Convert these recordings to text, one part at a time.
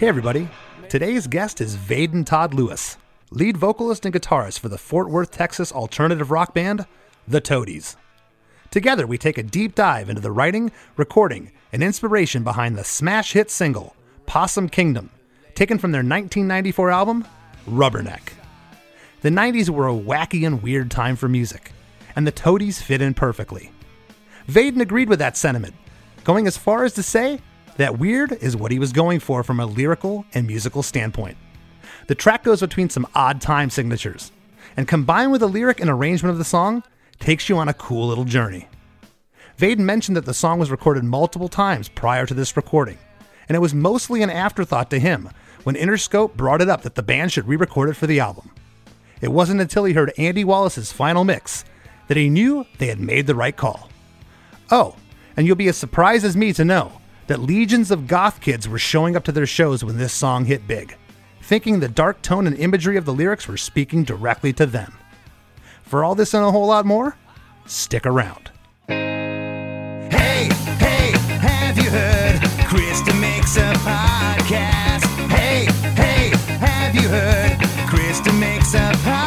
Hey, everybody. Today's guest is Vaden Todd Lewis, lead vocalist and guitarist for the Fort Worth, Texas alternative rock band, The Toadies. Together, we take a deep dive into the writing, recording, and inspiration behind the smash hit single, Possum Kingdom, taken from their 1994 album, Rubberneck. The 90s were a wacky and weird time for music, and the Toadies fit in perfectly. Vaden agreed with that sentiment, going as far as to say that weird is what he was going for from a lyrical and musical standpoint. The track goes between some odd time signatures, and combined with the lyric and arrangement of the song, takes you on a cool little journey. Vaden mentioned that the song was recorded multiple times prior to this recording, and it was mostly an afterthought to him when Interscope brought it up that the band should re record it for the album. It wasn't until he heard Andy Wallace's final mix that he knew they had made the right call. Oh, and you'll be as surprised as me to know that legions of goth kids were showing up to their shows when this song hit big, thinking the dark tone and imagery of the lyrics were speaking directly to them. For all this and a whole lot more, stick around. Hey, hey, have you heard? Krista makes a podcast. Hey, hey, have you heard? Krista makes a podcast.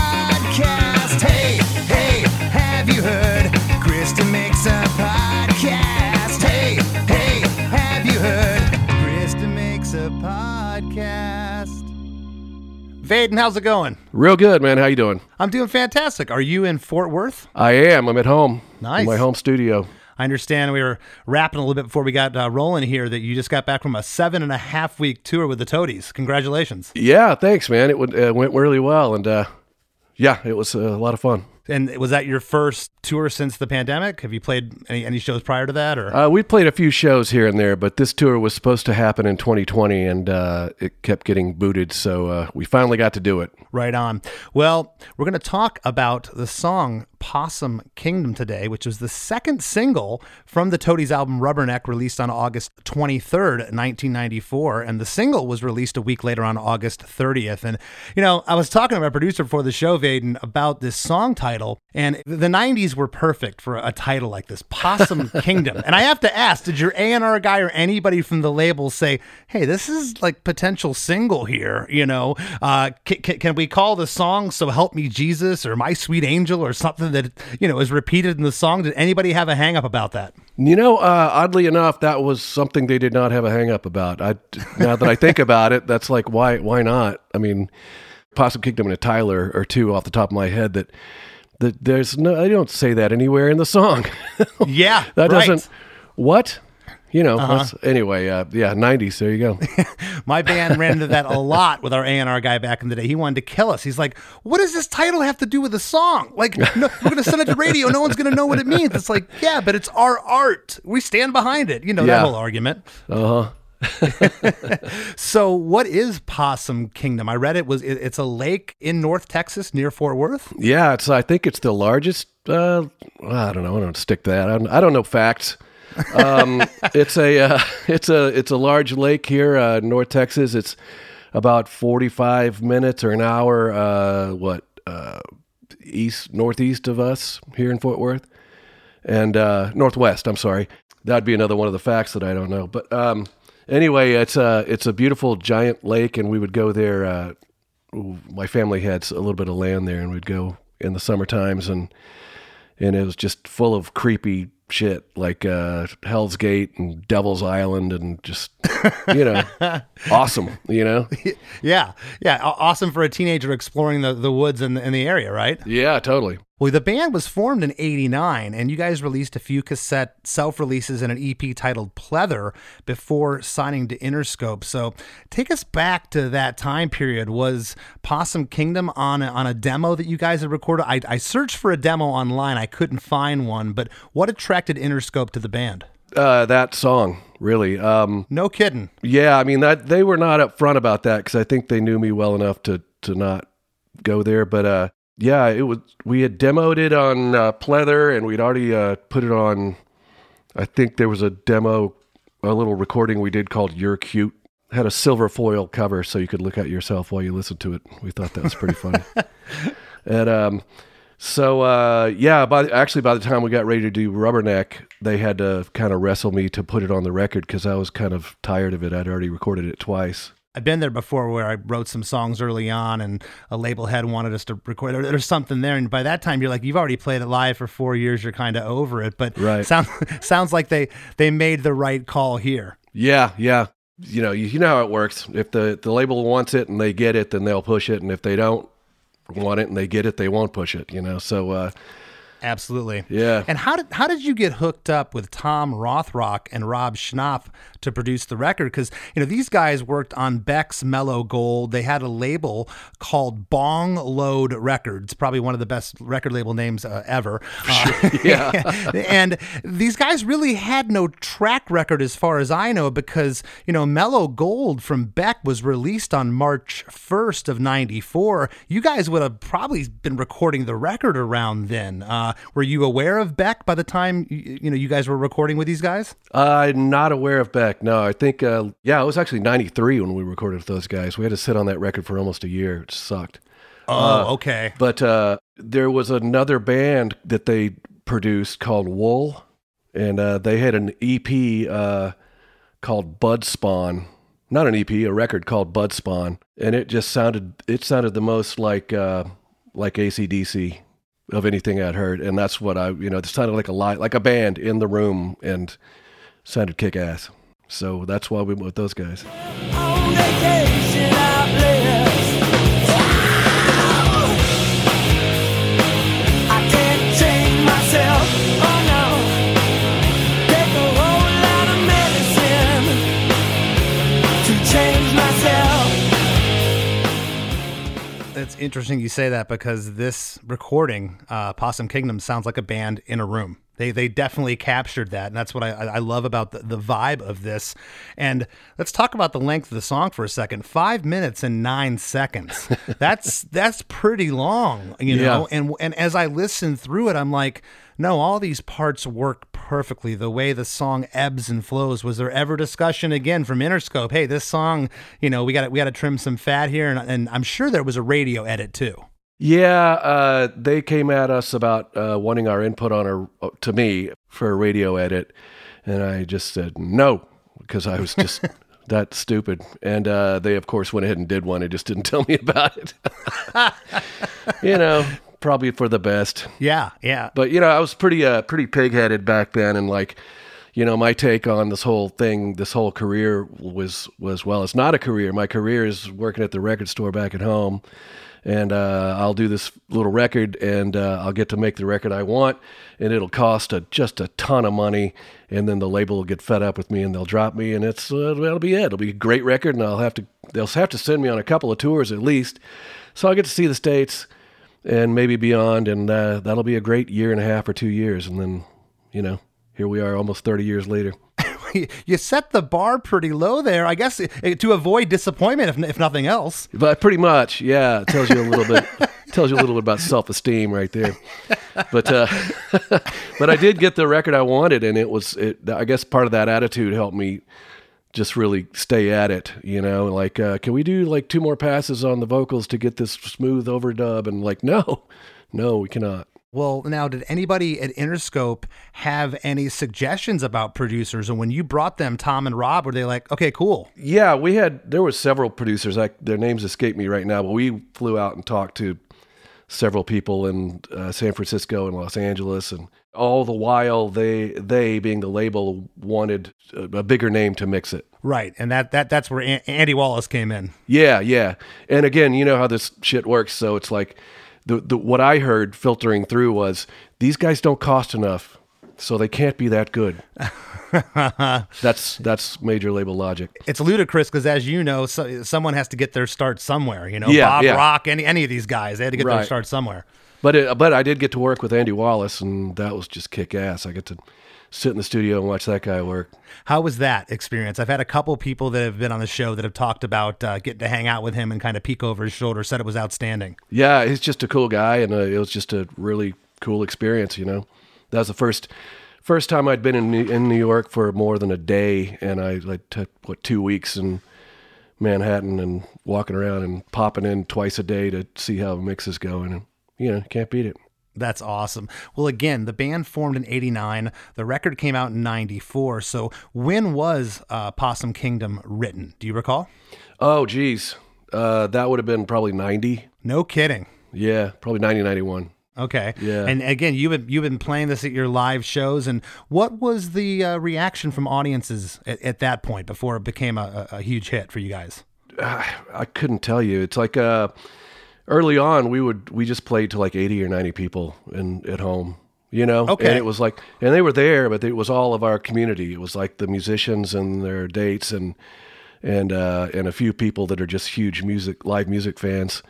Vaden, how's it going? Real good, man. How you doing? I'm doing fantastic. Are you in Fort Worth? I am. I'm at home. Nice. In my home studio. I understand we were rapping a little bit before we got uh, rolling here that you just got back from a seven and a half week tour with the Toadies. Congratulations. Yeah, thanks, man. It would, uh, went really well, and uh, yeah, it was a lot of fun. And was that your first tour since the pandemic? Have you played any, any shows prior to that? Or Uh, we played a few shows here and there, but this tour was supposed to happen in 2020, and uh, it kept getting booted, so uh, we finally got to do it. Right on. Well, we're going to talk about the song Possum Kingdom today, which was the second single from the Toadies album Rubberneck, released on August 23rd, 1994. And the single was released a week later on August 30th. And, you know, I was talking to my producer before the show, Vaden, about this song title. And the 90s were perfect for a title like this Possum Kingdom. And I have to ask, did your A&R guy or anybody from the label say, hey, this is like potential single here, you know? Uh, can, can, can we call the song So Help Me Jesus or My Sweet Angel or something that, you know, is repeated in the song? Did anybody have a hang up about that? You know, uh, oddly enough, that was something they did not have a hang up about. I, now that I think about it, that's like, why, why not? I mean, Possum Kingdom and a Tyler or two off the top of my head that, that there's no, I don't say that anywhere in the song. Yeah, that right. doesn't, what? You know, that's- anyway, uh, yeah, 90s, there you go. My band ran into that a lot with our A&R guy back in the day. He wanted to kill us. He's like, what does this title have to do with the song? Like, no, we're going to send it to radio. No one's going to know what it means. It's like, yeah, but it's our art. We stand behind it. You know, that whole argument. Uh huh. So what is Possum Kingdom? I read it was, it, it's a lake in North Texas near Fort Worth. Yeah, it's. I think it's the largest. Uh, I don't know. I don't stick to that. I don't, I don't know facts. Um, it's a. Uh, it's a. It's a large lake here, uh, North Texas. It's about forty-five minutes or an hour. Uh, what? Uh, east northeast of us here in Fort Worth, and uh, northwest. I'm sorry. That'd be another one of the facts that I don't know. But um, anyway, it's a. It's a beautiful giant lake, and we would go there. Uh, my family had a little bit of land there, and we'd go in the summer times, and and it was just full of creepy shit like uh, Hell's Gate and Devil's Island, and just you know, awesome. You know, Yeah. Yeah. Awesome for a teenager exploring the, the woods in the, in the area, right? yeah, totally. Well, the band was formed in 89, and you guys released a few cassette self releases and an EP titled Pleather before signing to Interscope. So take us back to that time period. Was Possum Kingdom on a, on a demo that you guys had recorded? I, I searched for a demo online, I couldn't find one, but what attracted Interscope to the band? Uh, that song really. Um, No kidding. Yeah, I mean that they were not upfront about that because I think they knew me well enough to to not go there. But uh, yeah, it was. We had demoed it on uh, Pleather, and we'd already uh, put it on. I think there was a demo, a little recording we did called "You're Cute." Had a silver foil cover, so you could look at yourself while you listened to it. We thought that was pretty funny. and um, so uh, yeah, by actually by the time we got ready to do Rubberneck, they had to kind of wrestle me to put it on the record because I was kind of tired of it. I'd already recorded it twice. I've been there before where I wrote some songs early on and a label head wanted us to record. There, there's something there. And by that time, you're like, you've already played it live for four years. You're kind of over it. But Right. sounds, sounds like they, they made the right call here. Yeah, yeah. You know, you, you know how it works. If the the label wants it and they get it, then they'll push it, and if they don't want it and they get it, they won't push it. You know, so uh, Absolutely. Yeah. And how did how did you get hooked up with Tom Rothrock and Rob Schnapf to produce the record? Because you know these guys worked on Beck's Mellow Gold. They had a label called Bong Load Records, probably one of the best record label names uh, ever. Uh, Yeah. and these guys really had no track record as far as I know, because you know Mellow Gold from Beck was released on March first of '94. You guys would have probably been recording the record around then. Uh, were you aware of Beck by the time you, you know you guys were recording with these guys? I'm not aware of Beck. No, I think uh, yeah, it was actually '93 when we recorded with those guys. We had to sit on that record for almost a year. It sucked. Oh, okay. But uh, there was another band that they produced called Wool, and uh, they had an EP uh, called Bud Spawn. Not an EP, a record called Bud Spawn, and it just sounded it sounded the most like uh, like ACDC of anything I'd heard, and that's what I you know it sounded like a li like a band in the room and sounded kick ass. So that's why we went with those guys. It's interesting you say that because this recording, uh, Possum Kingdom, sounds like a band in a room. They they definitely captured that, and that's what I, I love about the, the vibe of this. And let's talk about the length of the song for a second. Five minutes and nine seconds. That's that's pretty long, you know. Yeah. And and as I listen through it, I'm like, no, all these parts work perfectly. The way the song ebbs and flows. Was there ever discussion again from Interscope? Hey, this song, you know, we got we got to trim some fat here, and, and I'm sure there was a radio edit too. Yeah, uh, they came at us about uh, wanting our input on a to me for a radio edit, and I just said no because I was just that stupid. And uh, they, of course, went ahead and did one. They just didn't tell me about it. you know, probably for the best. Yeah, yeah. But you know, I was pretty uh, pretty pig-headed back then, and like, you know, my take on this whole thing, this whole career was was well, it's not a career. My career is working at the record store back at home, and uh, I'll do this little record, and uh, I'll get to make the record I want, and it'll cost a, just a ton of money, and then the label will get fed up with me, and they'll drop me, and it's uh, that'll be it. It'll be a great record, and I'll have to they'll have to send me on a couple of tours at least, so I'll get to see the states and maybe beyond, and uh, that'll be a great year and a half or two years, and then you know here we are almost 30 years later. you set the bar pretty low there, I guess, eh, to avoid disappointment, if, if nothing else. But pretty much, yeah, it tells you a little bit tells you a little bit about self-esteem right there. But uh, but I did get the record I wanted, and it was it. I guess part of that attitude helped me just really stay at it. You know, like uh, can we do like two more passes on the vocals to get this smooth overdub? And like, no, no, we cannot. Well, now, did anybody at Interscope have any suggestions about producers? And when you brought them, Tom and Rob, were they like, okay, cool? Yeah, we had there was several producers. Like their names escape me right now, but we flew out and talked to several people in uh, San Francisco and Los Angeles, and all the while they they being the label wanted a, a bigger name to mix it. Right. And that, that that's where An- Andy Wallace came in. Yeah, yeah. And again, you know how this shit works. So it's like the, the what I heard filtering through was these guys don't cost enough, so they can't be that good. that's that's major label logic. It's ludicrous because, as you know, so, someone has to get their start somewhere. You know, Yeah, Bob yeah. Rock, any any of these guys, they had to get their start somewhere. But it, but I did get to work with Andy Wallace, and that was just kick ass. I get to sit in the studio and watch that guy work. How was that experience? I've had a couple people that have been on the show that have talked about uh, getting to hang out with him and kind of peek over his shoulder. Said it was outstanding. Yeah, he's just a cool guy, and uh, it was just a really cool experience. You know, that was the first first time I'd been in New, in New York for more than a day, and I like took what two weeks in Manhattan and walking around and popping in twice a day to see how the mix is going, and you know, can't beat it. That's awesome. Well, again, the band formed in 89. The record came out in 94. So when was uh, Possum Kingdom written? Do you recall? Oh, geez. Uh, that would have been probably 90. No kidding. Yeah, probably 90, 91. Okay. Yeah. And again, you've been, you've been playing this at your live shows. And what was the uh, reaction from audiences at, at that point before it became a, a, a huge hit for you guys? I couldn't tell you. It's like uh, early on, we would we just played to like 80 or 90 people in at home. You know, Okay. and it was like, and they were there, but it was all of our community. It was like the musicians and their dates, and and uh, and a few people that are just huge music, live music fans,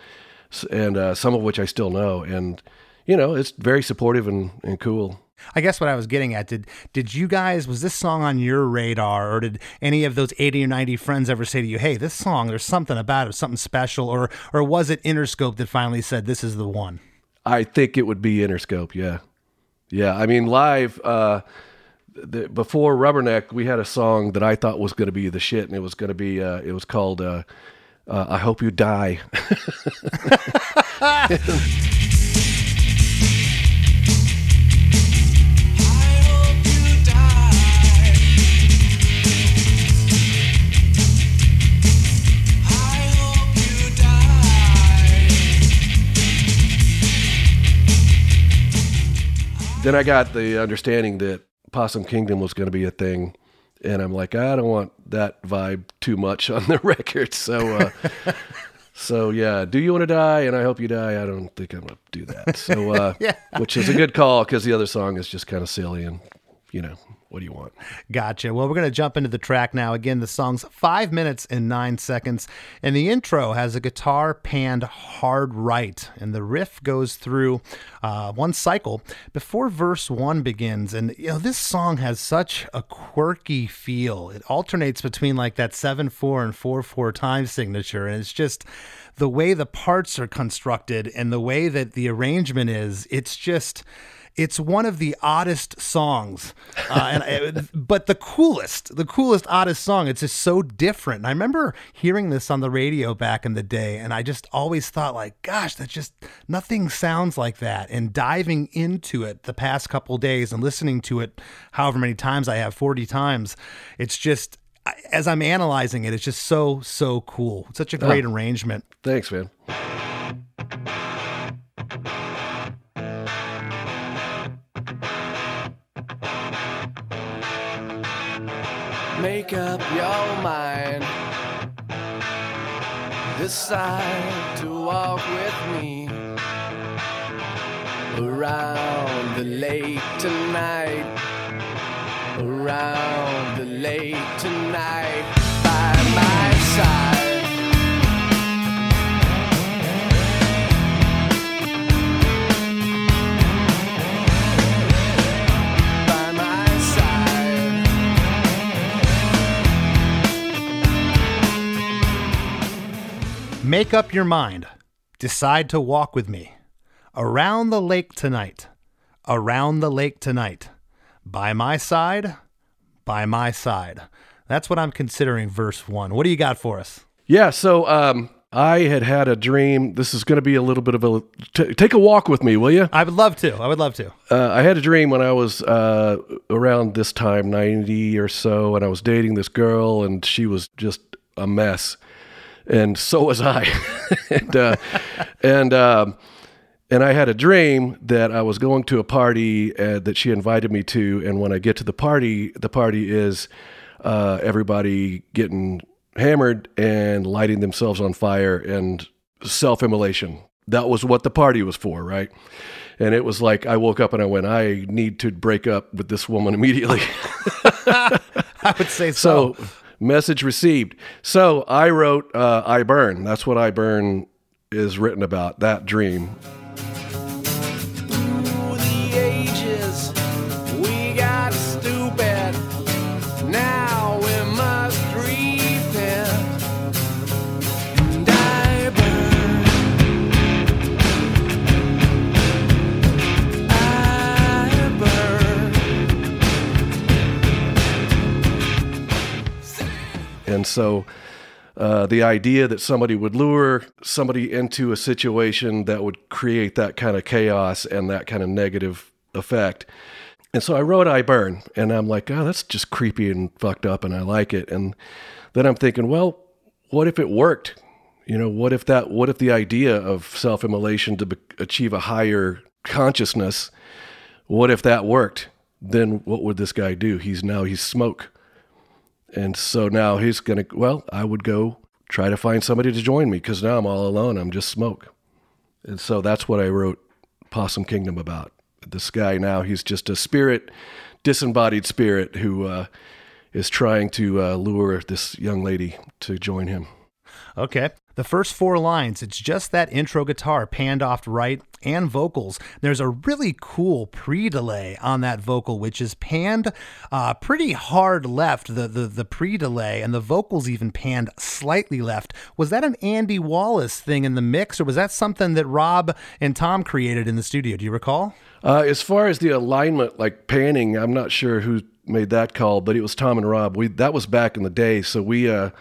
and uh, some of which I still know. And you know, it's very supportive and, and cool. I guess what I was getting at did did you guys was this song on your radar or did any of those 80 or 90 friends ever say to you, "Hey, this song there's something about it, something special," or or was it Interscope that finally said this is the one? I think it would be Interscope. Yeah, yeah. I mean, live uh, the, before Rubberneck, we had a song that I thought was going to be the shit, and it was going to be. Uh, it was called uh, uh, "I Hope You Die." then I got the understanding that Possum Kingdom was going to be a thing, and I'm like, I don't want that vibe too much on the record. So, uh, so yeah, do you want to die? And I hope you die. I don't think I'm going to do that. So, uh, which is a good call because the other song is just kind of silly and you know what do you want? Gotcha. Well, we're going to jump into the track now. Again, the song's five minutes and nine seconds, and the intro has a guitar panned hard right, and the riff goes through uh, one cycle before verse one begins. And you know, this song has such a quirky feel. It alternates between like that seven four and four four time signature, and it's just the way the parts are constructed and the way that the arrangement is. It's just it's one of the oddest songs, uh, and but the coolest, the coolest, oddest song. It's just so different. And I remember hearing this on the radio back in the day, and I just always thought, like, gosh, that just nothing sounds like that. And diving into it the past couple days and listening to it, however many times I have, forty times, it's just. As I'm analyzing it, it's just so so cool. Such a great arrangement. Thanks, man. Make up your mind. Decide to walk with me around the lake tonight. Around the lake tonight Make up your mind. Decide to walk with me. Around the lake tonight. Around the lake tonight. By my side. By my side. That's what I'm considering verse one. What do you got for us? Yeah, so um, I had had a dream. This is going to be a little bit of a t- take a walk with me, will you? I would love to. I would love to. Uh, I had a dream when I was uh, around this time, 90 or so, and I was dating this girl, and she was just a mess. And so was I. and uh, and, um, and I had a dream that I was going to a party uh, that she invited me to. And when I get to the party, the party is uh, everybody getting hammered and lighting themselves on fire and self immolation. That was what the party was for, right? And it was like I woke up and I went, I need to break up with this woman immediately. I would say so. so, message received. So I wrote uh, I Burn. That's what I Burn is written about, that dream. And so uh, the idea that somebody would lure somebody into a situation that would create that kind of chaos and that kind of negative effect. And so I wrote I Burn, and I'm like, oh, that's just creepy and fucked up, and I like it. And then I'm thinking, well, what if it worked? You know, what if that, what if the idea of self immolation to be- achieve a higher consciousness, what if that worked? Then what would this guy do? He's now, he's smoke. And so now he's going to, well, I would go try to find somebody to join me because now I'm all alone. I'm just smoke. And so that's what I wrote Possum Kingdom about. This guy now, he's just a spirit, disembodied spirit who uh, is trying to uh, lure this young lady to join him. Okay. The first four lines, it's just that intro guitar panned off right and vocals. There's a really cool pre delay on that vocal, which is panned uh, pretty hard left, the, the, the pre delay, and the vocals even panned slightly left. Was that an Andy Wallace thing in the mix, or was that something that Rob and Tom created in the studio? Do you recall? Uh, as far as the alignment, like panning, I'm not sure who made that call, but it was Tom and Rob. We that was back in the day, so we uh,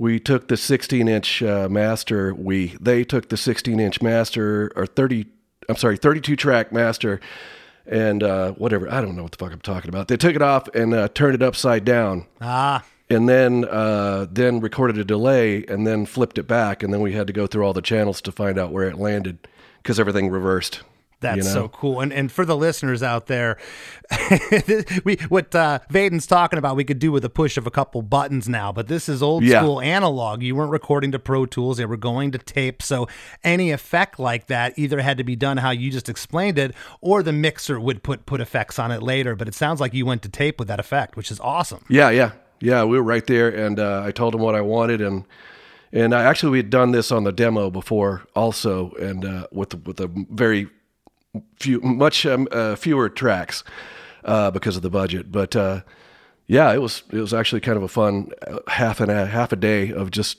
we took the 16 inch uh, master. We they took the 16 inch master or 30. I'm sorry, 32 track master, and uh, whatever. I don't know what the fuck I'm talking about. They took it off and uh, turned it upside down. Ah, and then uh, then recorded a delay and then flipped it back and then we had to go through all the channels to find out where it landed because everything reversed That's you know? so cool. And and for the listeners out there, we what uh, Vaden's talking about, we could do with a push of a couple buttons now. But this is old Yeah. school analog. You weren't recording to Pro Tools; they were going to tape. So any effect like that either had to be done how you just explained it, or the mixer would put put effects on it later. But it sounds like you went to tape with that effect, which is awesome. yeah yeah yeah we were right there and uh, i told him what i wanted and and I, actually we had done this on the demo before also and uh, with with a very few much um, uh, fewer tracks uh, because of the budget but uh, yeah it was it was actually kind of a fun uh, half and a half a day of just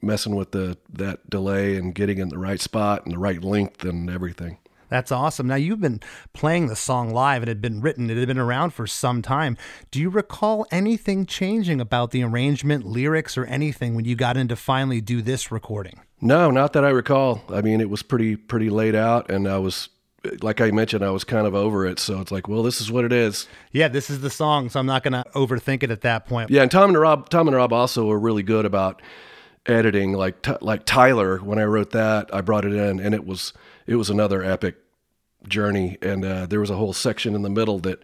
messing with the that delay and getting in the right spot and the right length and everything That's awesome. Now you've been playing the song live, it had been written. It had been around for some time. Do you recall anything changing about the arrangement, lyrics, or anything when you got in to finally do this recording? No, not that I recall. I mean, it was pretty pretty laid out, and I was, like I mentioned, I was kind of over it. So it's like, well, this is what it is. Yeah, this is the song, so I'm not going to overthink it at that point. Yeah, and Tom and Rob, Tom and Rob also were really good about editing. Like like Tyler, when I wrote that, I brought it in, and it was it was another epic journey. And uh, there was a whole section in the middle that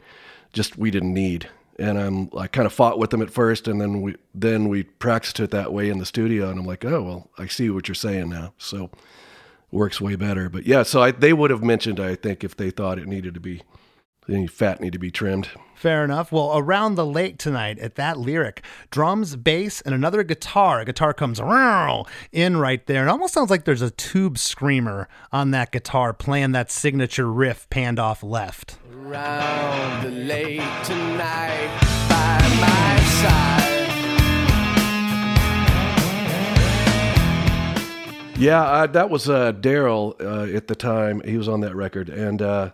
just we didn't need. And I'm I kind of fought with them at first, and then we then we practiced it that way in the studio, and I'm like, oh well, I see what you're saying now. So works way better. But yeah, so I, they would have mentioned, I think, if they thought it needed to be any fat needed to be trimmed. Fair enough. Well, around the lake tonight at that lyric, drums, bass, and another guitar. A guitar comes in right there. It almost sounds like there's a tube screamer on that guitar playing that signature riff panned off left. Around the lake tonight by my side. Yeah, uh, that was uh, Darrel uh, at the time. He was on that record, and uh,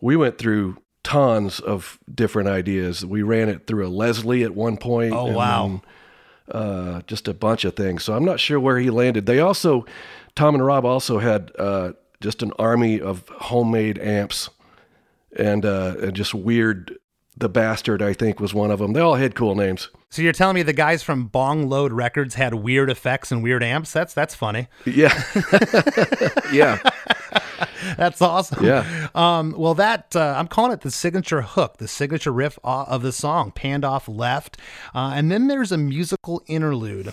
we went through tons of different ideas. We ran it through a Leslie at one point. Oh, and wow. then, uh, just a bunch of things. So I'm not sure where he landed. They also, Tom and Rob also had uh, just an army of homemade amps, and uh, and just weird. The bastard, I think, was one of them. They all had cool names. So you're telling me the guys from Bong Load Records had weird effects and weird amps? That's that's funny. Yeah, yeah, That's awesome. Yeah. Um, well, that uh, I'm calling it the signature hook, the signature riff of the song, panned off left, uh, and then there's a musical interlude.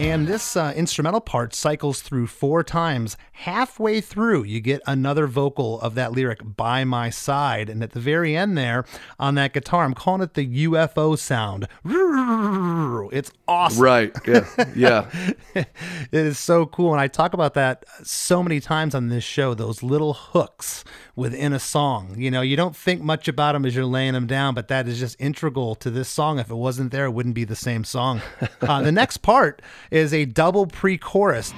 And this uh, instrumental part cycles through four times. Halfway through, you get another vocal of that lyric by my side. And at the very end, there on that guitar, I'm calling it the UFO sound. It's awesome. Right. Yeah. Yeah. it is so cool. And I talk about that so many times on this show those little hooks within a song. You know, you don't think much about them as you're laying them down, but that is just integral to this song. If it wasn't there, it wouldn't be the same song. Uh, the next part is a double pre chorus.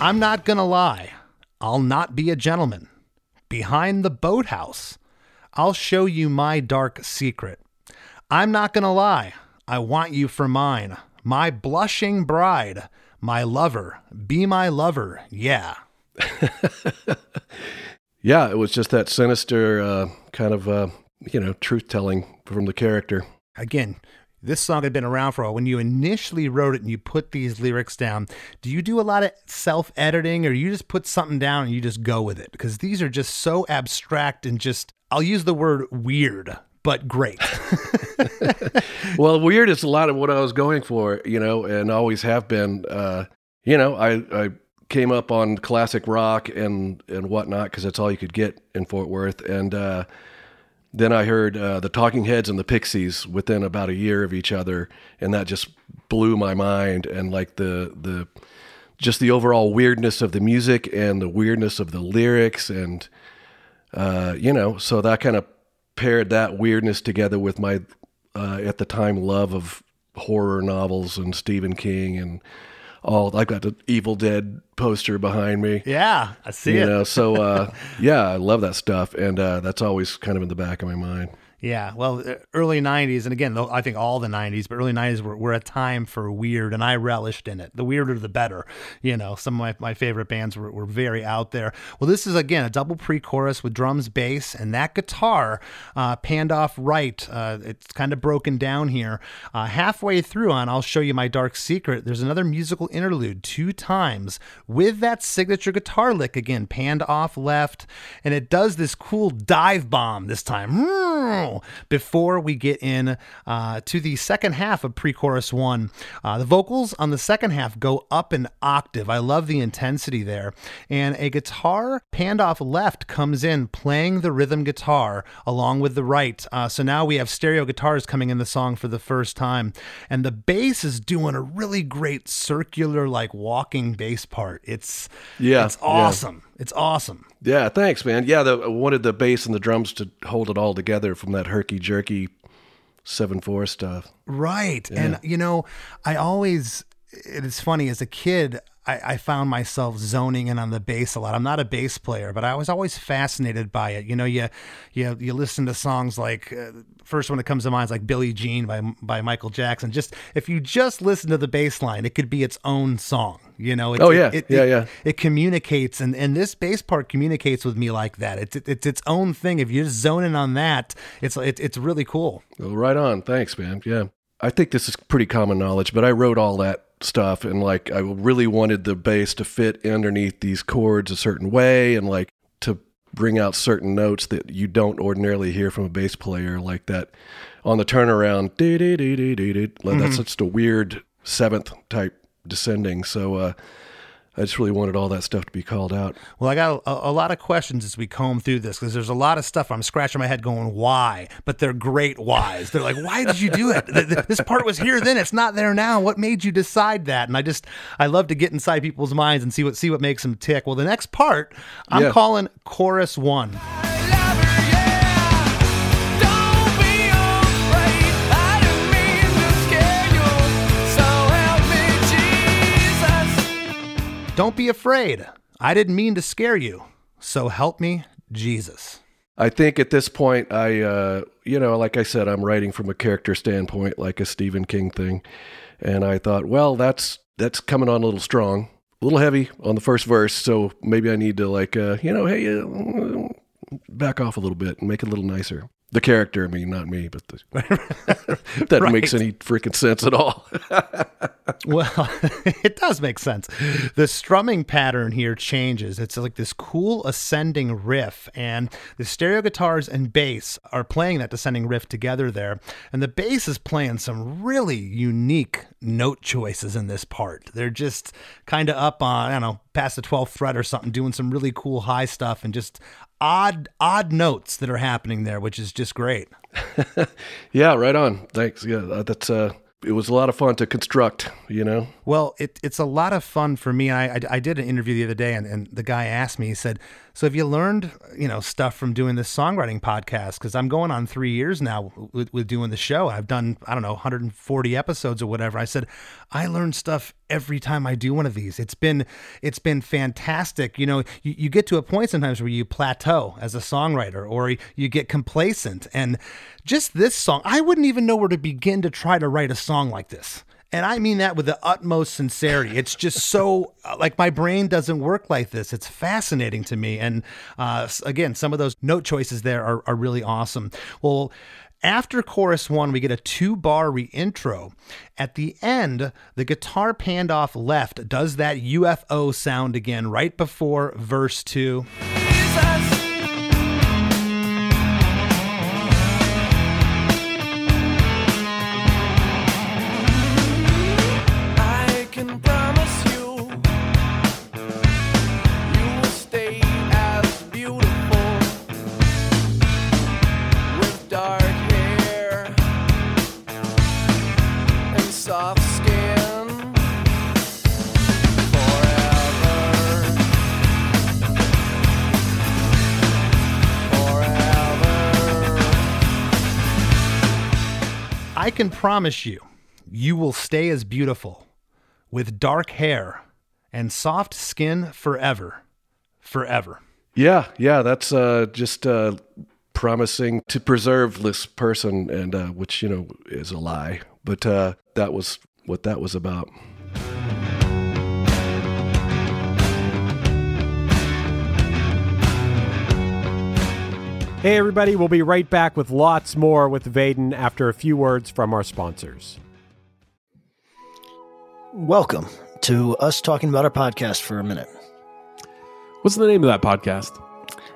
I'm not gonna lie. I'll not be a gentleman. Behind the boathouse, I'll show you my dark secret. I'm not gonna lie. I want you for mine. My blushing bride, my lover. Be my lover, yeah. Yeah. It was just that sinister uh, kind of, uh, you know, truth telling from the character. Again, this song had been around for a while. When you initially wrote it and you put these lyrics down, do you do a lot of self editing or you just put something down and you just go with it? Because these are just so abstract and just, I'll use the word weird, but great. Well, weird is a lot of what I was going for, you know, and always have been. Uh, you know, I, I came up on classic rock and and whatnot because that's all you could get in Fort Worth, and uh, then I heard uh, the Talking Heads and the Pixies within about a year of each other, and that just blew my mind. And like the the just the overall weirdness of the music and the weirdness of the lyrics, and uh, you know, so that kind of paired that weirdness together with my uh, at the time love of horror novels and Stephen King and all. I've got the Evil Dead poster behind me. yeah, I see You it. know, so uh, yeah, I love that stuff, and uh, that's always kind of in the back of my mind. Yeah, well, uh, early '90s, and again, I think all the '90s, but early '90s were, were a time for weird, and I relished in it. The weirder, the better. You know, some of my, my favorite bands were, were very out there. Well, this is again a double pre-chorus with drums, bass, and that guitar uh, panned off right. Uh, it's kind of broken down here. Uh, halfway through on "I'll Show You My Dark Secret," there's another musical interlude two times with that signature guitar lick again, panned off left, and it does this cool dive bomb this time before we get in uh, to the second half of pre-chorus one. Uh, the vocals on the second half go up an octave. I love the intensity there, and a guitar panned off left comes in playing the rhythm guitar along with the right. Uh, so now we have stereo guitars coming in the song for the first time, and the bass is doing a really great circular like walking bass part. It's Yeah, it's yeah. It's awesome. Yeah, thanks, man. Yeah, the, I wanted the bass and the drums to hold it all together from that herky jerky seven four stuff. Right. And, you know, I always, it is funny, as a kid, I, I found myself zoning in on the bass a lot. I'm not a bass player, but I was always fascinated by it. You know, you you, you listen to songs like, uh, first one that comes to mind is like Billie Jean by, by Michael Jackson. Just, if you just listen to the bass line, it could be its own song. You know, oh, it, Oh, yeah. it, Yeah, it, yeah. It communicates, and, and this bass part communicates with me like that. It's it's its own thing. If you're just zoning on that, it's it's, it's really cool. Well, right on. Thanks, man. Yeah. I think this is pretty common knowledge, but I wrote all that stuff and like I really wanted the bass to fit underneath these chords a certain way and like to bring out certain notes that you don't ordinarily hear from a bass player like that on the turnaround that's just a weird seventh type descending. So uh I just really wanted all that stuff to be called out. Well, I got a, a lot of questions as we comb through this because there's a lot of stuff I'm scratching my head going, why? But they're great whys. They're like, why did you do it? Th- th- This part was here then, it's not there now. What made you decide that? And I just, I love to get inside people's minds and see what see what makes them tick. Well, the next part, I'm Yeah. calling chorus one. Don't be afraid. I didn't mean to scare you. So help me, Jesus. I think at this point, I, uh, you know, like I said, I'm writing from a character standpoint, like a Stephen King thing, and I thought, well, that's that's coming on a little strong, a little heavy on the first verse, so maybe I need to like, uh, you know, hey, uh, back off a little bit and make it a little nicer. The character, I mean, not me, but the, that Right. makes any freaking sense at all. Well, it does make sense. The strumming pattern here changes. It's like this cool ascending riff, and the stereo guitars and bass are playing that descending riff together there. And the bass is playing some really unique note choices in this part. They're just kind of up on, I don't know, past the 12th fret or something, doing some really cool high stuff and just odd, odd notes that are happening there, which is just great. yeah, right on. Thanks. Yeah, uh, that's uh, it was a lot of fun to construct. You know. Well, it, it's a lot of fun for me. I, I, I did an interview the other day, and, and the guy asked me, he said, So have you learned, you know, stuff from doing this songwriting podcast? Because I'm going on three years now with, with doing the show. I've done, I don't know, 140 episodes or whatever. I said, I learn stuff every time I do one of these. It's been it's been fantastic. You know, you, you get to a point sometimes where you plateau as a songwriter or you get complacent. And just this song, I wouldn't even know where to begin to try to write a song like this. And I mean that with the utmost sincerity. It's just so like my brain doesn't work like this. It's fascinating to me. And uh, again, some of those note choices there are, are really awesome. Well, after chorus one, we get a two bar reintro. At the end, the guitar panned off left does that UFO sound again right before verse two. Promise you, you will stay as beautiful with dark hair and soft skin forever. Forever. Yeah, yeah, that's uh, just uh, promising to preserve this person, and uh, which you know is a lie. But uh, that was what that was about. Hey, everybody, we'll be right back with lots more with Vaden after a few words from our sponsors. Welcome to us talking about our podcast for a minute. What's the name of that podcast?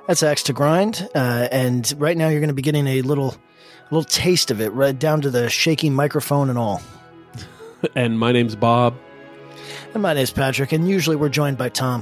That's Axe to Grind, uh, and right now you're going to be getting a little, little taste of it, right down to the shaky microphone and all. And my name's Bob. And my name's Patrick, and usually we're joined by Tom.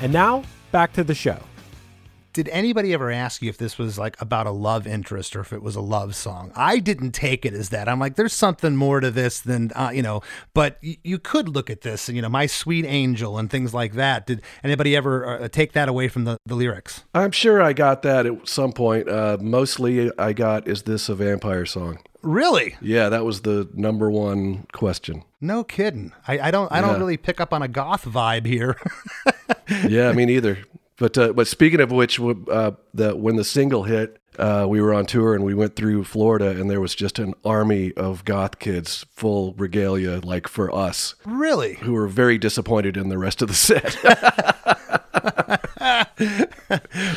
And now, back to the show. Did anybody ever ask you if this was like about a love interest or if it was a love song? I didn't take it as that. I'm like, there's something more to this than, uh, you know, but y- you could look at this and, you know, my sweet angel and things like that. Did anybody ever uh, take that away from the, the lyrics? I'm sure I got that at some point. Uh, mostly, I got is this a vampire song? Really? Yeah, that was the number one question. No kidding. I, I don't, I don't really pick up on a goth vibe here. Yeah, me neither. But uh, but speaking of which, uh, the when the single hit, uh, we were on tour and we went through Florida, and there was just an army of goth kids, full regalia, like for us, Really? who were very disappointed in the rest of the set.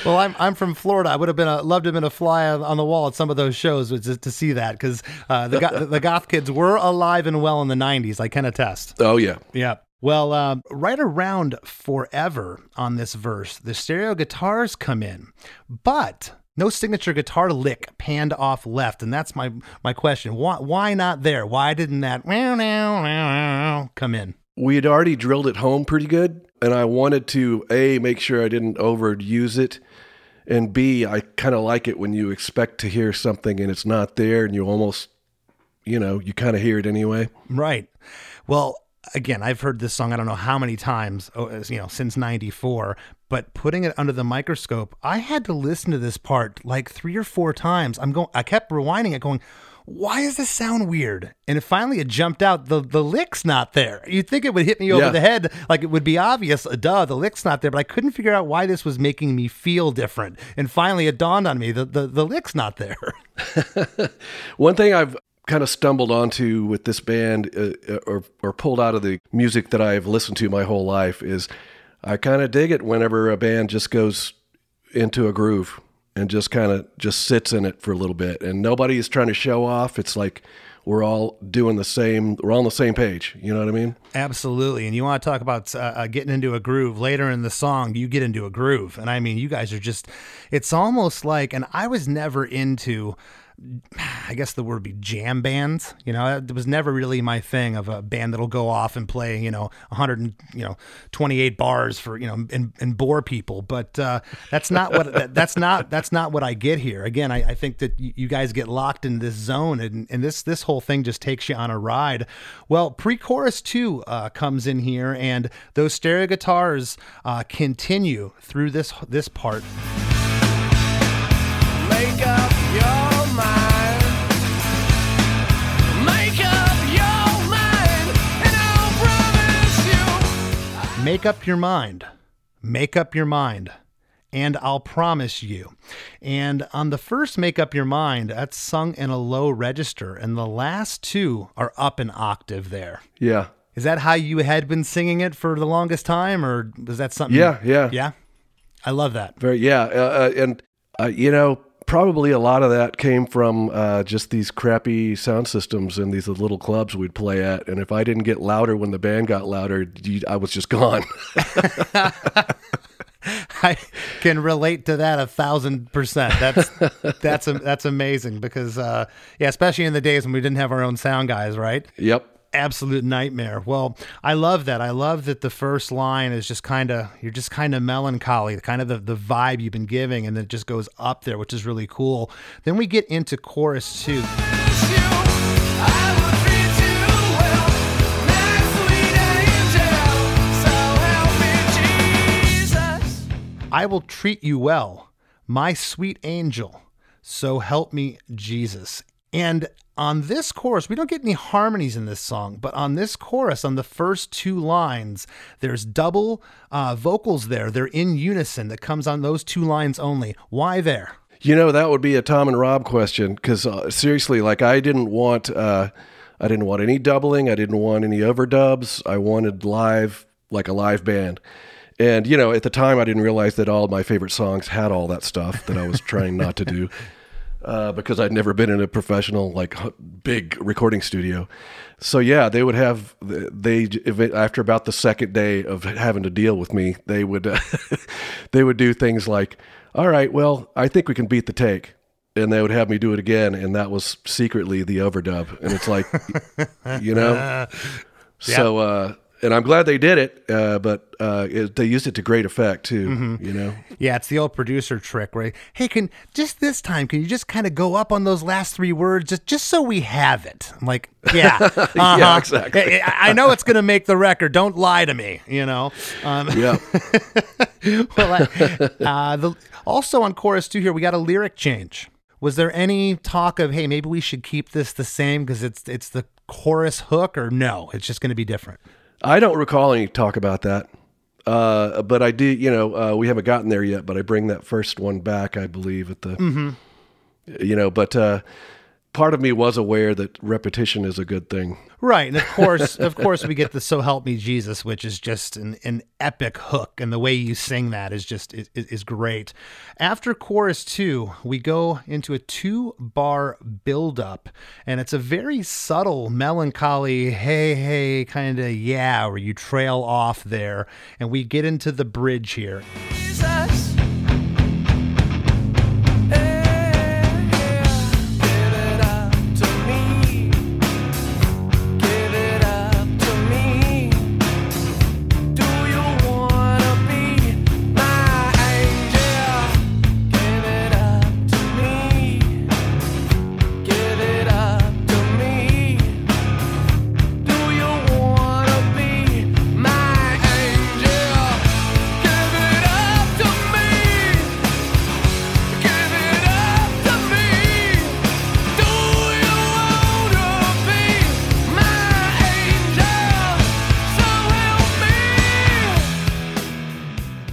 Well, I'm I'm from Florida. I would have been a, loved to have been a fly on, on the wall at some of those shows just to see that because uh, the go- the goth kids were alive and well in the '90s. I can attest. oh yeah, Yeah. Well, um, right around forever on this verse, the stereo guitars come in, but no signature guitar lick panned off left, and that's my my question. Why why not there? Why didn't that come in? we had already drilled it home pretty good, and I wanted to a make sure I didn't overuse it, and b I kind of like it when you expect to hear something and it's not there, and you almost, you know, you kind of hear it anyway. Right. Well, again, I've heard this song I don't know how many times, oh, you know, since 94, but putting it under the microscope, I had to listen to this part like 3 or 4 times. I'm going I kept rewinding it going, why does this sound weird? And it finally it jumped out the the lick's not there. You'd think it would hit me over Yeah. the head like it would be obvious, uh, duh, the lick's not there, but I couldn't figure out why this was making me feel different. And finally it dawned on me that the, the lick's not there. One thing I've kind of stumbled onto with this band, uh, or or pulled out of the music that I've listened to my whole life, is I kind of dig it whenever a band just goes into a groove and just kind of just sits in it for a little bit, and nobody is trying to show off. It's like we're all doing the same. We're on the same page. You know what I mean? Absolutely. And you want to talk about uh, uh, getting into a groove later in the song, you get into a groove. And I mean, you guys are just, it's almost like, and I was never into, I guess the word would be jam bands. You know, it was never really my thing of a band that'll go off and play, you know, 100 and, you know, 28 bars for, you know, and, and bore people. But uh, that's not what, that, that's not, that's not what I get here. Again, I, I think that you, guys get locked in this zone and, and this, this whole thing just takes you on a ride. Well, pre-chorus two uh, comes in here and those stereo guitars uh, continue through this, this part. Up Make up your mind. Make up your mind. And I'll promise you. And on the first Make Up Your Mind, that's sung in a low register. And the last two are up an octave there. Yeah. Is that how you had been singing it for the longest time? Or was that something? Yeah. Yeah. Yeah. I love that. Very, yeah, uh, uh, and uh, you know, probably a lot of that came from uh, just these crappy sound systems and these little clubs we'd play at. And if I didn't get louder when the band got louder, you, I was just gone. I can relate to that a thousand percent. That's that's that's amazing because uh, yeah, especially in the days when we didn't have our own sound guys, right? yep. Absolute nightmare. Well, I love that. I love that the first line is just kind of you're just kind of melancholy, kind of the, the vibe you've been giving, and then it just goes up there, which is really cool. Then we get into chorus two. I will treat you well. My sweet angel, so help me Jesus. I will treat you well, my sweet angel. So help me, Jesus. And on this chorus, we don't get any harmonies in this song, but on this chorus, on the first two lines, there's double uh, vocals there. They're in unison that comes on those two lines only. Why there? You know, that would be a Tom and Rob question because uh, seriously, like I didn't want, uh, I didn't want any doubling. I didn't want any overdubs. I wanted live, like a live band. And you know, at the time, I didn't realize that all of my favorite songs had all that stuff that I was trying not to do. Uh, because I'd never been in a professional like big recording studio, so yeah, they would have they if it, after about the second day of having to deal with me, they would uh, they would do things like, "All right, well, I think we can beat the take," and they would have me do it again, and that was secretly the overdub, and it's like, you know, so uh, and I'm glad they did it, uh, but uh, it, they used it to great effect too, you know. Yeah, it's the old producer trick, right? Hey, can just this time, can you just kind of go up on those last three words, just just so we have it? I'm like, yeah, uh-huh. exactly. I, I know it's going to make the record. Don't lie to me, you know. Um, Yeah. well, uh, the, also on chorus two here, we got a lyric change. Was there any talk of hey, maybe we should keep this the same because it's it's the chorus hook, or no, it's just going to be different? I don't recall any talk about that. Uh, but I do, you know, uh, we haven't gotten there yet. But I bring that first one back, I believe, at the, you know. But uh, part of me was aware that repetition is a good thing. Right, and of course, of course, we get the "So Help Me Jesus," which is just an, an epic hook, and the way you sing that is just is, is great. After chorus two, we go into a two-bar build-up, and it's a very subtle, melancholy, hey hey kind of yeah, where you trail off there, and we get into the bridge here. Jesus.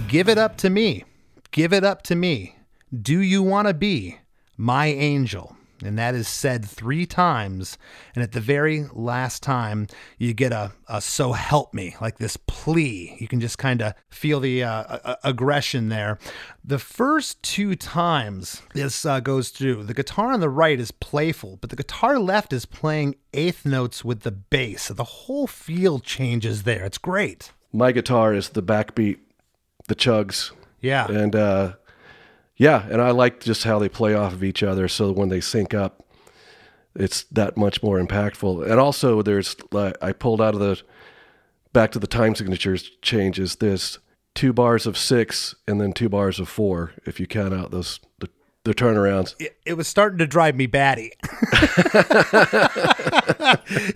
Give it up to me. Give it up to me. Do you want to be my angel? And that is said three times. And at the very last time, you get a, a so help me, like this plea. You can just kind of feel the uh, a- aggression there. The first two times this uh, goes through, the guitar on the right is playful, but the guitar left is playing eighth notes with the bass. So the whole feel changes there. It's great. My guitar is the backbeat, the chugs, Yeah. and uh, yeah, and I like just how they play off of each other. So when they sync up, it's that much more impactful. And also, there's like I pulled out of the back to the time signatures changes. There's two bars of six and then two bars of four if you count out those the, the turnarounds. it, it was starting to drive me batty.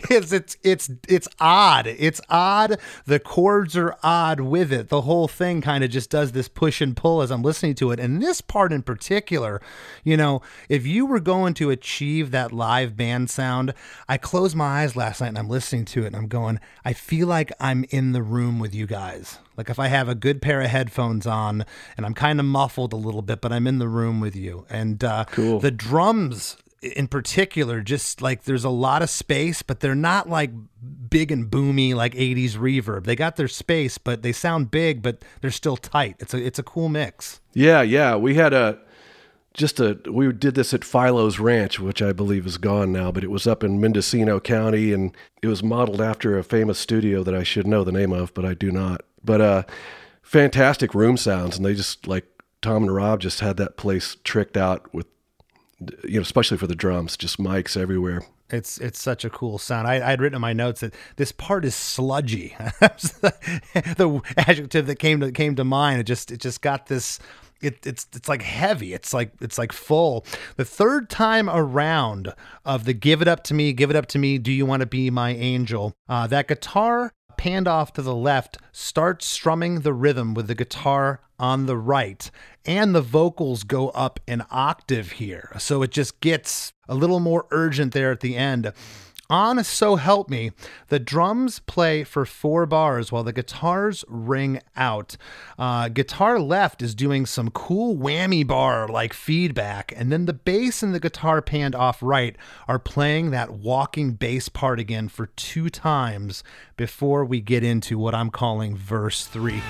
it's it's it's it's odd. It's odd. The chords are odd with it. The whole thing kind of just does this push and pull as I'm listening to it. And this part in particular, you know, if you were going to achieve that live band sound, I closed my eyes last night and I'm listening to it and I'm going, I feel like I'm in the room with you guys. Like if I have a good pair of headphones on and I'm kind of muffled a little bit, but I'm in the room with you. And uh, Cool. the drums in particular, just like there's a lot of space, but they're not like big and boomy like 80s reverb. They got their space, but they sound big, but they're still tight. It's a it's a cool mix. Yeah, yeah. We had a just a we did this at Philo's Ranch, which I believe is gone now, but it was up in Mendocino County and it was modeled after a famous studio that I should know the name of, but I do not. But uh fantastic room sounds and they just like Tom and Rob just had that place tricked out with you know, especially for the drums, just mics everywhere. It's it's such a cool sound. I I'd written in my notes that this part is sludgy. the adjective that came to came to mind. It just it just got this. It, it's it's like heavy. It's like it's like full. The third time around of the "Give It Up to Me, Give It Up to Me, Do You Want to Be My Angel?" Uh, that guitar panned off to the left starts strumming the rhythm with the guitar on the right. And the vocals go up an octave here. So it just gets a little more urgent there at the end on So Help Me, the drums play for four bars while the guitars ring out. Uh, guitar left is doing some cool whammy bar like feedback, and then the bass and the guitar panned off right are playing that walking bass part again for two times before we get into what I'm calling verse three.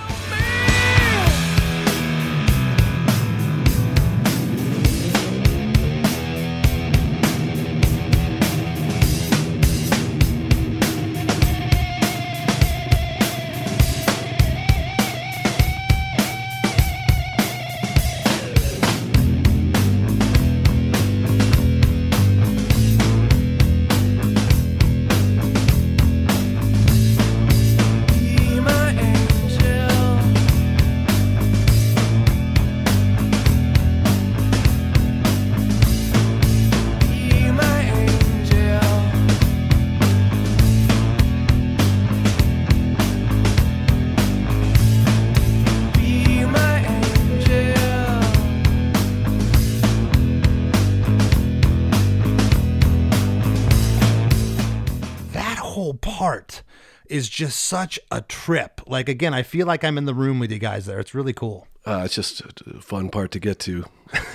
Just such a trip. Like again, I feel like I'm in the room with you guys there. It's really cool. Uh, it's just a fun part to get to.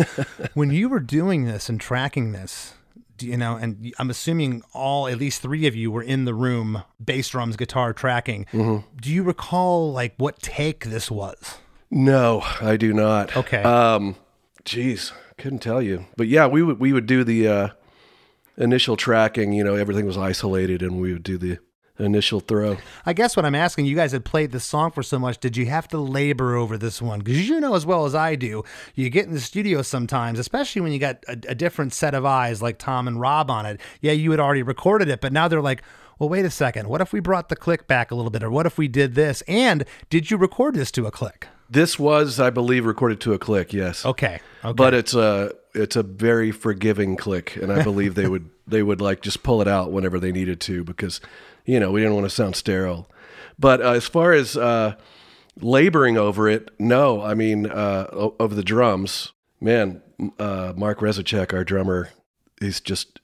when you were doing this and tracking this, you know, and I'm assuming all, at least three of you were in the room, bass drums, guitar tracking. Do you recall like what take this was? No, I do not. Okay. Um, geez, couldn't tell you. But yeah, we would we would do the uh, initial tracking. You know, everything was isolated, and we would do the initial throw. I guess what I'm asking, you guys had played this song for so much, did you have to labor over this one? Because you know as well as I do, you get in the studio sometimes, especially when you got a, a different set of eyes like Tom and Rob on it. Yeah, you had already recorded it, but now they're like, well, wait a second. What if we brought the click back a little bit? Or what if we did this? And did you record this to a click? This was, I believe, recorded to a click. Yes. Okay. Okay. But it's a it's a very forgiving click, and I believe they would they would like just pull it out whenever they needed to because you know we didn't want to sound sterile. But uh, as far as uh, laboring over it, no. I mean, uh, o- of the drums, man, uh, Mark Reznicek, our drummer, he's just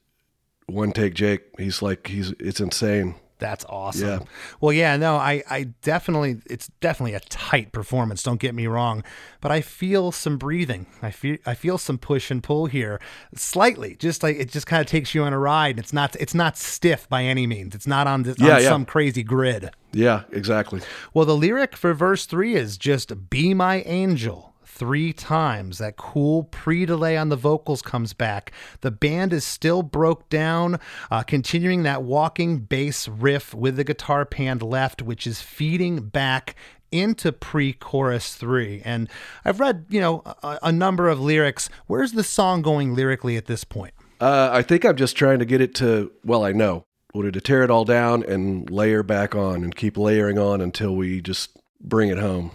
one take Jake. He's like he's it's insane. That's awesome. Yeah. Well, yeah, no, I, I definitely, it's definitely a tight performance. Don't get me wrong, but I feel some breathing. I feel, I feel some push and pull here, slightly. Just like it just kind of takes you on a ride. It's not, it's not stiff by any means. It's not on, this, Yeah, on yeah. some crazy grid. Yeah, exactly. Well, the lyric for verse three is just "Be my angel." Three times. That cool pre delay on the vocals comes back. The band is still broke down, uh, continuing that walking bass riff with the guitar panned left, which is feeding back into pre chorus three. And I've read, you know, a, a number of lyrics. Where's the song going lyrically at this point? Uh, I think I'm just trying to get it to, well, I know, wanted to tear it all down and layer back on and keep layering on until we just bring it home.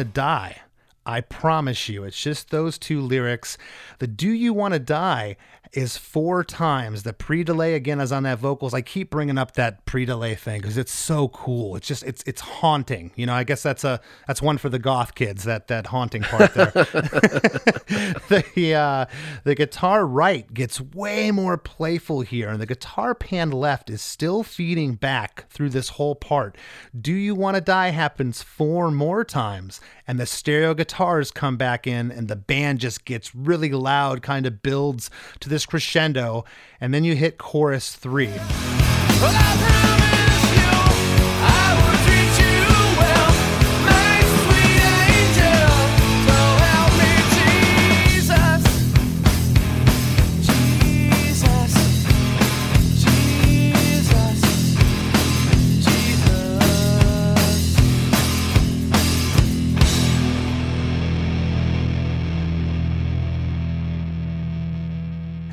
To die? I promise you. It's just those two lyrics. The do you want to die is four times. The pre delay again is on that vocals. I keep bringing up that pre delay thing because it's so cool. It's just, it's, it's haunting. You know, I guess that's a, that's one for the goth kids, that, that haunting part there. the, uh, the guitar right gets way more playful here, and the guitar pan left is still feeding back through this whole part. Do You Want to Die happens four more times, and the stereo guitars come back in and the band just gets really loud kind of builds to this crescendo. And then you hit chorus 3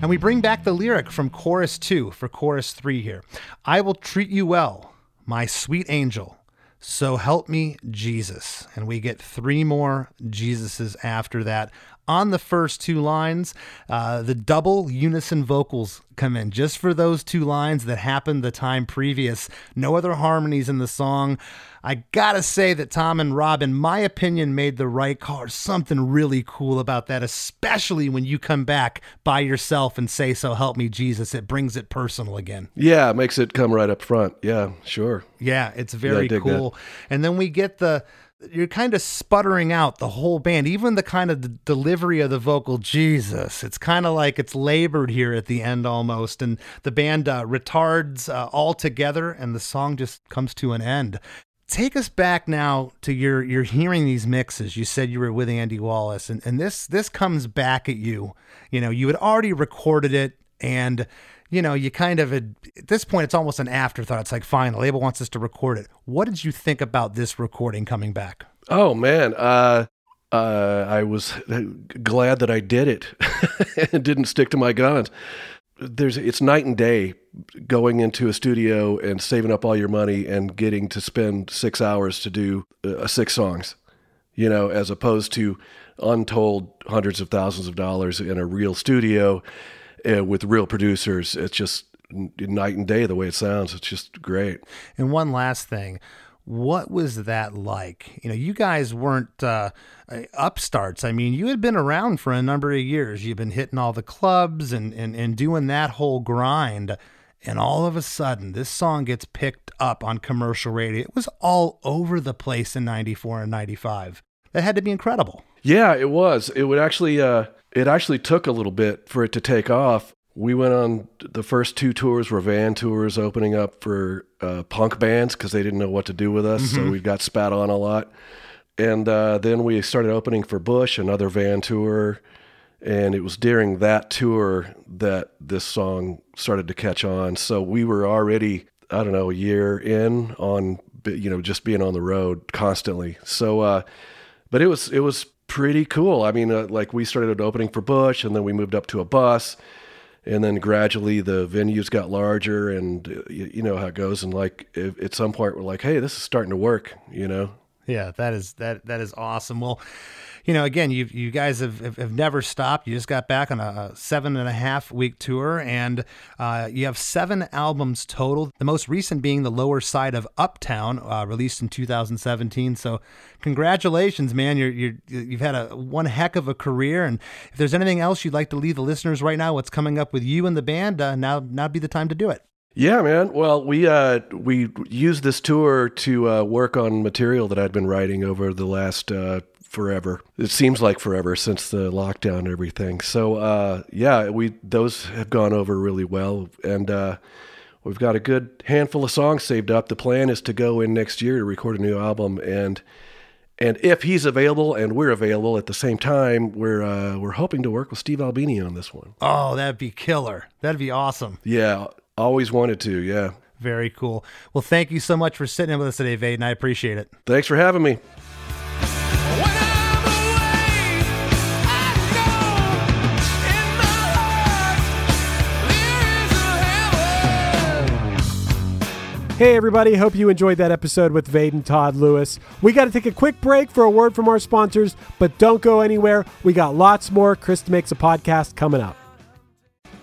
And we bring back the lyric from chorus two for chorus three here. I will treat you well, my sweet angel. So help me, Jesus. And we get three more Jesuses after that. On the first two lines, uh, the double unison vocals come in just for those two lines that happened the time previous. No other harmonies in the song. I gotta say that Tom and Rob, in my opinion, made the right call. There's something really cool about that, especially when you come back by yourself and say, So help me, Jesus. It brings it personal again. Yeah, it makes it come right up front. Yeah, sure. Yeah, it's very dig cool. And then we get the you're kind of sputtering out the whole band, even the kind of the delivery of the vocal. Jesus, it's kind of like it's labored here at the end almost, and the band uh, retards uh, all together, and the song just comes to an end. Take us back now to your you're hearing these mixes. You said you were with Andy Wallace, and, and this this comes back at you. You know, you had already recorded it, and you know, you kind of at this point, it's almost an afterthought. It's like, fine, the label wants us to record it. What did you think about this recording coming back? Oh man, uh, uh, I was glad that I did it and didn't stick to my guns. There's it's night and day going into a studio and saving up all your money and getting to spend six hours to do uh, six songs, you know, as opposed to untold hundreds of thousands of dollars in a real studio uh, with real producers. It's just night and day the way it sounds. It's just great. And one last thing, what was that like? You know, you guys weren't uh, uh, upstarts. I mean, you had been around for a number of years. You've been hitting all the clubs and, and, and doing that whole grind. And all of a sudden, this song gets picked up on commercial radio. It was all over the place in 94 and 95. That had to be incredible. Yeah, it was. It would actually uh it actually took a little bit for it to take off. We went on the first two tours were van tours opening up for uh, punk bands because they didn't know what to do with us. So we got spat on a lot. And uh, then we started opening for Bush, another van tour. And it was during that tour that this song started to catch on. So we were already, I don't know, a year in on, you know, just being on the road constantly. So, uh, but it was it was pretty cool. I mean, uh, like we started opening for Bush, and then we moved up to a bus, and then gradually the venues got larger, and uh, you, you know how it goes. And like if, at some point, we're like, hey, this is starting to work, you know. Yeah, that is that that is awesome. Well, you know, again, you you guys have, have, have never stopped. You just got back on a, seven and a half week tour, and uh, you have seven albums total. The most recent being the lower side of Uptown, uh, released in 2017. So, congratulations, man! You're you're you've had a one heck of a career. And if there's anything else you'd like to leave the listeners right now, what's coming up with you and the band? Uh, now now be the time to do it. Yeah, man. Well, we uh, we used this tour to uh, work on material that I'd been writing over the last uh, forever. It seems like forever since the lockdown and everything. So uh, yeah, we those have gone over really well, and uh, we've got a good handful of songs saved up. The plan is to go in next year to record a new album, and and if he's available and we're available at the same time, we're uh, we're hoping to work with Steve Albini on this one. Oh, that'd be killer. That'd be awesome. Yeah, always wanted to. Yeah. Very cool. Well, thank you so much for sitting in with us today, Vaden. I appreciate it. Thanks for having me. When I'm away, I know in my heart there is a heaven. Hey, everybody. Hope you enjoyed that episode with Vaden Todd Lewis. We got to take a quick break for a word from our sponsors, but don't go anywhere. We got lots more Chris DeMakes a Podcast coming up.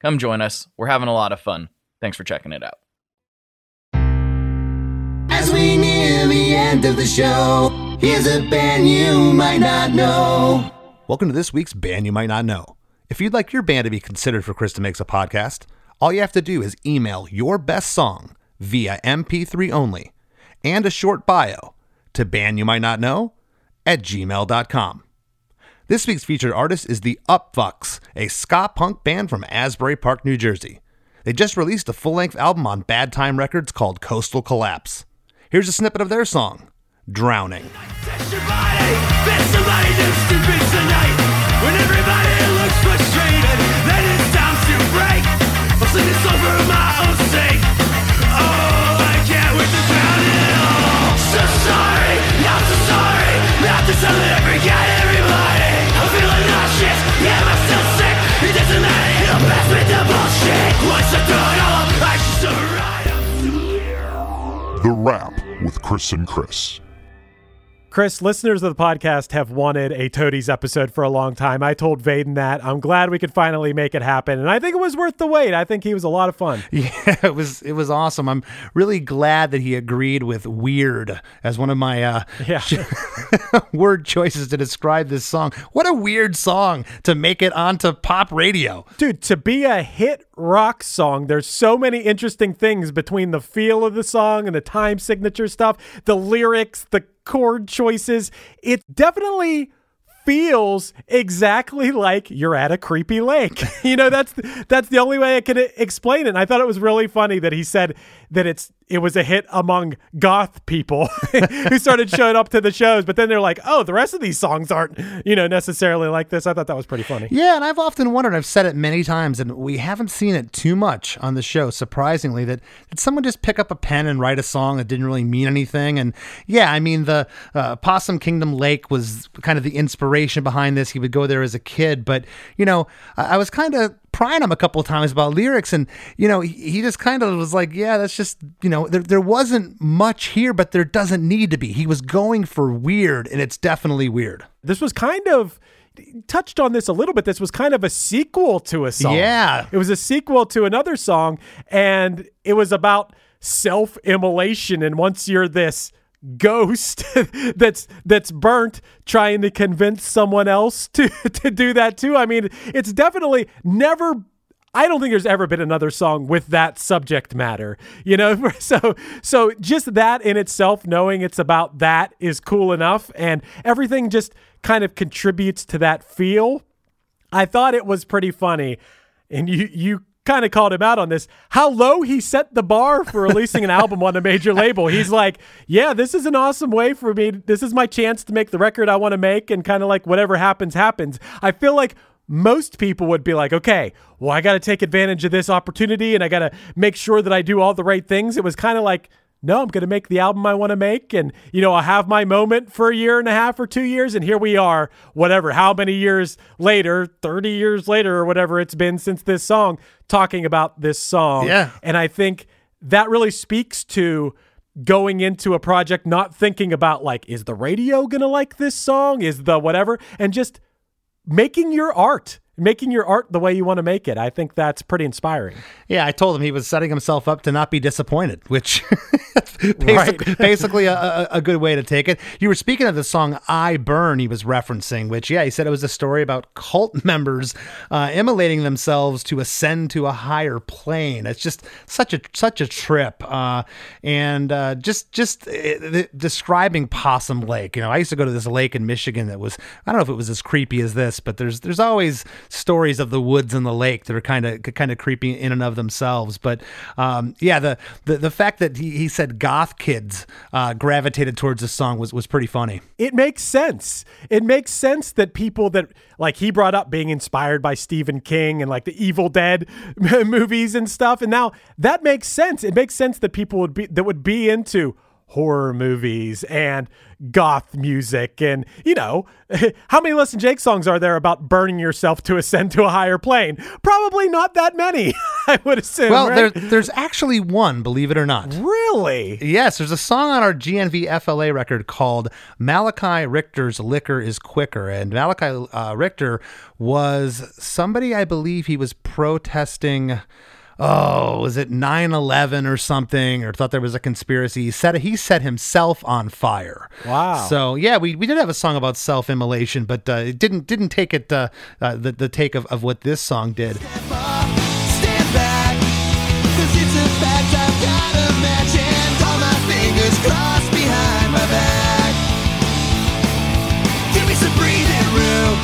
Come join us. We're having a lot of fun. Thanks for checking it out. As we near the end of the show, here's a band you might not know. Welcome to this week's Band You Might Not Know. If you'd like your band to be considered for Chris DeMakes a Podcast, all you have to do is email your best song via MP3 only and a short bio to bandyoumightnotknow at gmail.com. This week's featured artist is the Upfucks, a ska punk band from Asbury Park, New Jersey. They just released a full length album on Bad Time Records called Coastal Collapse. Here's a snippet of their song, Drowning. The Wrap with Chris and Chris. Chris, listeners of the podcast have wanted a Toadies episode for a long time. I told Vaden that. I'm glad we could finally make it happen, and I think it was worth the wait. I think he was a lot of fun. Yeah, it was it was awesome. I'm really glad that he agreed with weird as one of my uh, Yeah. word choices to describe this song. What a weird song to make it onto pop radio. Dude, to be a hit rock song, there's so many interesting things between the feel of the song and the time signature stuff, the lyrics, the chord choices. It definitely feels exactly like you're at a creepy lake. you know, that's that's the only way I could explain it. And I thought it was really funny that he said that it's it was a hit among goth people who started showing up to the shows, but then they're like, "Oh, the rest of these songs aren't, you know, necessarily like this." I thought that was pretty funny. Yeah, and I've often wondered, I've said it many times, and we haven't seen it too much on the show, surprisingly, that did someone just pick up a pen and write a song that didn't really mean anything? And yeah, I mean, the uh, Possum Kingdom Lake was kind of the inspiration behind this. He would go there as a kid, but, you know, I, I was kind of prying him a couple of times about lyrics and you know he, he just kind of was like yeah that's just you know there, there wasn't much here but there doesn't need to be he was going for weird and it's definitely weird This was kind of touched on this a little bit. This was kind of a sequel to a song. Yeah. It was a sequel to another song, and it was about self immolation. And once you're this ghost that's that's burnt trying to convince someone else to to do that too i mean it's definitely never I don't think there's ever been another song with that subject matter, you know. So, so just that in itself, knowing it's about that, is cool enough, and everything just kind of contributes to that feel. I thought it was pretty funny, and you you kind of called him out on this. How low he set the bar for releasing an album on a major label. He's like, "Yeah, this is an awesome way for me. This is my chance to make the record I want to make, and kind of like whatever happens, happens." I feel like most people would be like, okay, well, I got to take advantage of this opportunity and I got to make sure that I do all the right things. It was kind of like, no, I'm going to make the album I want to make. And, you know, I'll have my moment for a year and a half or two years. And here we are, whatever, how many years later, 30 years later or whatever it's been since this song, talking about this song. Yeah. And I think that really speaks to going into a project not thinking about like, is the radio going to like this song? Is the whatever? And just making your art, making your art the way you want to make it. I think that's pretty inspiring. Yeah, I told him he was setting himself up to not be disappointed, which basically, basically a, a, good way to take it. You were speaking of the song "I Burn" he was referencing, which yeah, he said it was a story about cult members uh, immolating themselves to ascend to a higher plane. It's just such a such a trip, uh, and uh, just just uh, the- describing Possum Lake. You know, I used to go to this lake in Michigan that was I don't know if it was as creepy as this, but there's there's always stories of the woods and the lake that are kind of kind of creepy in and of themselves. But um, yeah, the, the the fact that he, he said goth kids uh, gravitated towards this song was was pretty funny. It makes sense. It makes sense that people that like he brought up being inspired by Stephen King and like the Evil Dead movies and stuff. And now that makes sense. It makes sense that people would be that would be into horror movies and goth music and you know how many Less Than Jake songs are there about burning yourself to ascend to a higher plane probably not that many i would assume Well, right? there, there's actually one, believe it or not. really Yes, there's a song on our GNV FLA record called Malachi Richter's Liquor is Quicker. And Malachi uh, Richter was somebody, I believe he was protesting. Oh, was it 9 11 or something? Or thought there was a conspiracy. He set, he set himself on fire. Wow. So, yeah, we, we did have a song about self immolation, but uh, it didn't didn't take it uh, uh, the, the take of, of what this song did. Stand back, 'cause it's a fact I've got a match and all my fingers crossed behind my back. Give me some breathing room,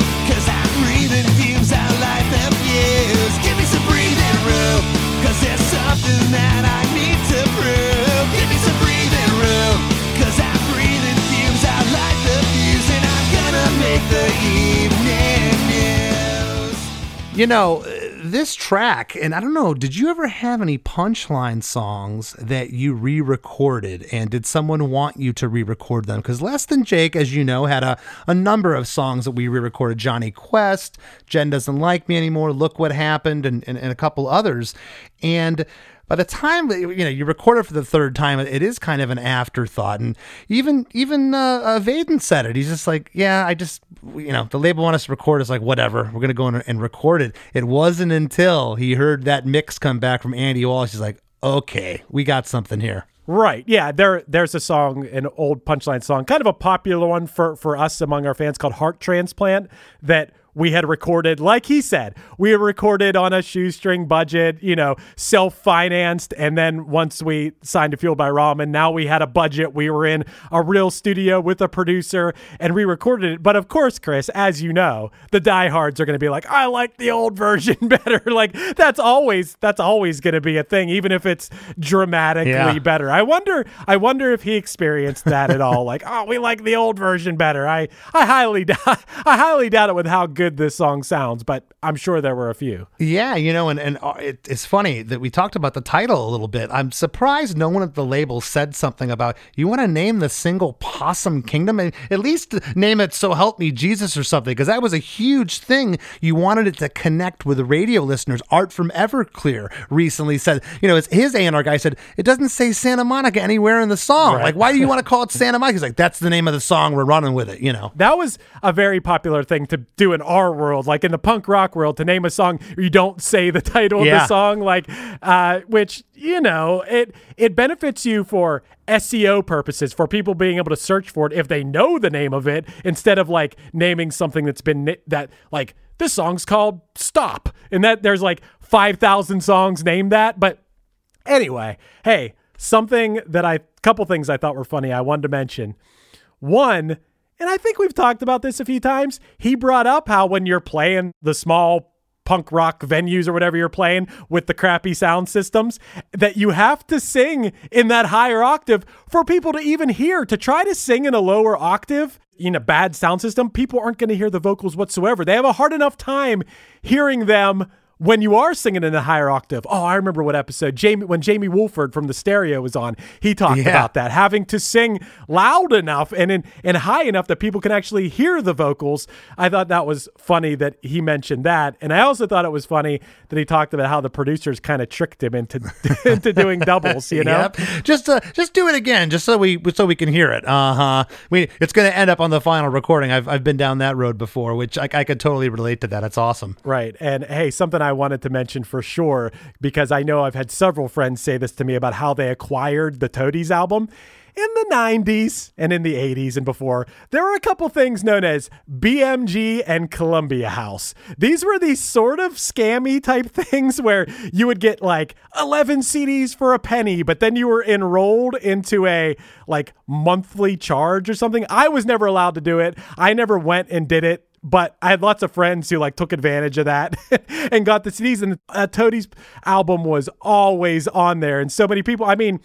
You know, uh, this track, and I don't know, did you ever have any punchline songs that you re recorded? And did someone want you to re record them? Because Less Than Jake, as you know, had a, a number of songs that we re recorded Johnny Quest, Jen Doesn't Like Me Anymore, Look What Happened, and, and, and a couple others. And by the time you know you record it for the third time, it is kind of an afterthought. And even even uh, uh, Vaden said it. He's just like, yeah, I just you know the label want us to record. It's like whatever, we're gonna go in and record it. It wasn't until he heard that mix come back from Andy Wallace. He's like, okay, we got something here. Right. Yeah. There. There's a song, an old punchline song, kind of a popular one for for us among our fans called "Heart Transplant" that we had recorded, like he said, we had recorded on a shoestring budget, you know, self financed. And then once we signed to Fueled by Ramen, now we had a budget. We were in a real studio with a producer and we recorded it. But of course, Chris, as you know, the diehards are going to be like, I like the old version better. like that's always, that's always going to be a thing, even if it's dramatically Yeah. better. I wonder, I wonder if he experienced that at all. Like, oh, we like the old version better. I, I highly, doubt, I highly doubt it with how good this song sounds, but I'm sure there were a few. Yeah, you know, and and uh, it, it's funny that we talked about the title a little bit. I'm surprised no one at the label said something about you want to name the single Possum Kingdom and at least name it So Help Me Jesus or something because that was a huge thing. You wanted it to connect with radio listeners. Art from Everclear recently said, you know, it's his A&R guy said it doesn't say Santa Monica anywhere in the song. Like, why do you want to call it Santa Monica? He's like, that's the name of the song. We're running with it. You know. That was a very popular thing to do in our world, like in the punk rock world, to name a song you don't say the title of the song, like uh, which you know it it benefits you for SEO purposes for people being able to search for it if they know the name of it instead of like naming something that's been that like this song's called Stop and that there's like five thousand songs named that, but anyway, hey, something that I couple things I thought were funny I wanted to mention. One, and I think we've talked about this a few times, he brought up how when you're playing the small punk rock venues or whatever you're playing with the crappy sound systems that you have to sing in that higher octave for people to even hear. To try to sing in a lower octave in a bad sound system people aren't going to hear the vocals whatsoever. They have a hard enough time hearing them when you are singing in a higher octave. Oh, I remember what episode Jamie when Jamie Wolford from the Stereo was on. He talked Yeah. about that having to sing loud enough and in, and high enough that people can actually hear the vocals. I thought that was funny that he mentioned that, and I also thought it was funny that he talked about how the producers kind of tricked him into into doing doubles. You know, Yep. Just uh, just do it again, just so we so we can hear it. Uh huh. We it's going to end up on the final recording. I've I've been down that road before, which I, I could totally relate to that. It's awesome. Right. And hey, something I wanted to mention for sure, because I know I've had several friends say this to me about how they acquired the Toadies album. In the 90s and in the 80s and before, there were a couple things known as BMG and Columbia House. These were these sort of scammy type things where you would get like 11 CDs for a penny, but then you were enrolled into a like monthly charge or something. I was never allowed to do it. I never went and did it but I had lots of friends who like took advantage of that and got the CDs. And uh, Toadie's album was always on there, and so many people. I mean,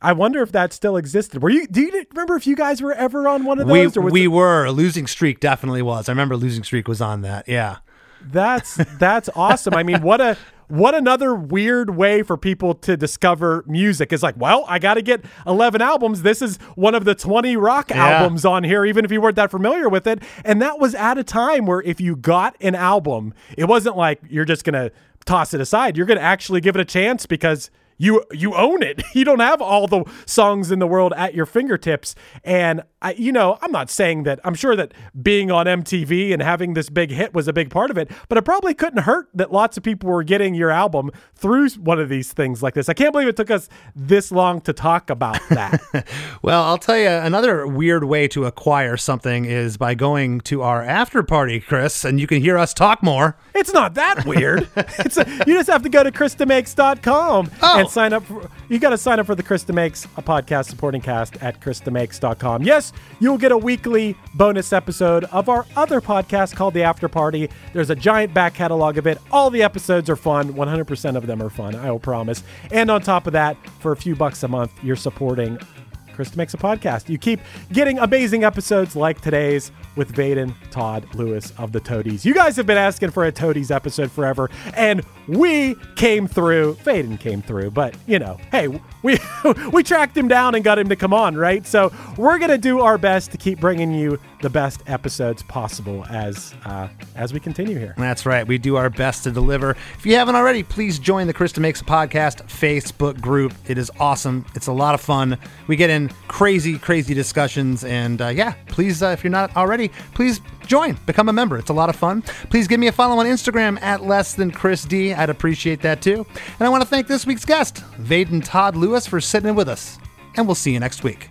I wonder if that still existed. Were you? Do you remember if you guys were ever on one of We those? or was we it- were losing streak definitely was. I remember losing streak was on that. Yeah. That's that's awesome. I mean, what a what another weird way for people to discover music is like, well, I got to get 11 albums. This is one of the 20 rock Yeah. albums on here, even if you weren't that familiar with it. And that was at a time where if you got an album, it wasn't like you're just going to toss it aside. You're going to actually give it a chance because you you own it. You don't have all the songs in the world at your fingertips. And I, you know, I'm not saying that. I'm sure that being on MTV and having this big hit was a big part of it. But it probably couldn't hurt that lots of people were getting your album through one of these things like this. I can't believe it took us this long to talk about that. Well, I'll tell you another weird way to acquire something is by going to our after party, Chris, and you can hear us talk more. It's not that weird. It's a, you just have to go to ChrisDeMakes.com Oh. And sign up. For, you got to sign up for the Chris DeMakes a podcast supporting cast at ChrisDeMakes.com. Yes, you'll get a weekly bonus episode of our other podcast called The After Party. There's a giant back catalog of it. All the episodes are fun. 100% of them are fun. I will promise. And on top of that, for a few bucks a month, you're supporting Chris DeMakes a Podcast. You keep getting amazing episodes like today's with Vaden Todd Lewis of the Toadies. You guys have been asking for a Toadies episode forever, and we came through. Vaden came through, but you know, hey, we we tracked him down and got him to come on, right? So we're gonna do our best to keep bringing you the best episodes possible as uh, as we continue here. That's right. We do our best to deliver. If you haven't already, please join the Chris DeMakes a Podcast Facebook group. It is awesome. It's a lot of fun. We get in crazy, crazy discussions. And uh, yeah, please, uh, if you're not already, please join, become a member. It's a lot of fun. Please give me a follow on Instagram at less than Chris D. I'd appreciate that too. And I want to thank this week's guest, Vaden Todd Lewis, for sitting in with us. And we'll see you next week.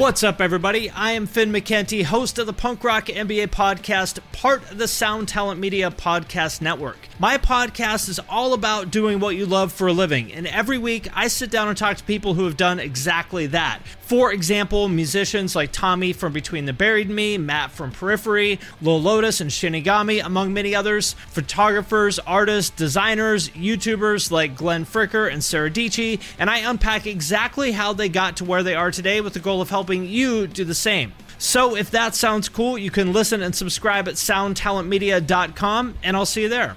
What's up, everybody? I am Finn McKenty, host of the Punk Rock MBA podcast, part of the Sound Talent Media Podcast Network. My podcast is all about doing what you love for a living, and every week I sit down and talk to people who have done exactly that. For example, musicians like Tommy from Between the Buried Me, Matt from Periphery, Lil Lotus and Shinigami, among many others, photographers, artists, designers, YouTubers like Glenn Fricker and Sarah Dici, and I unpack exactly how they got to where they are today with the goal of helping you do the same. So if that sounds cool, you can listen and subscribe at soundtalentmedia.com, and I'll see you there.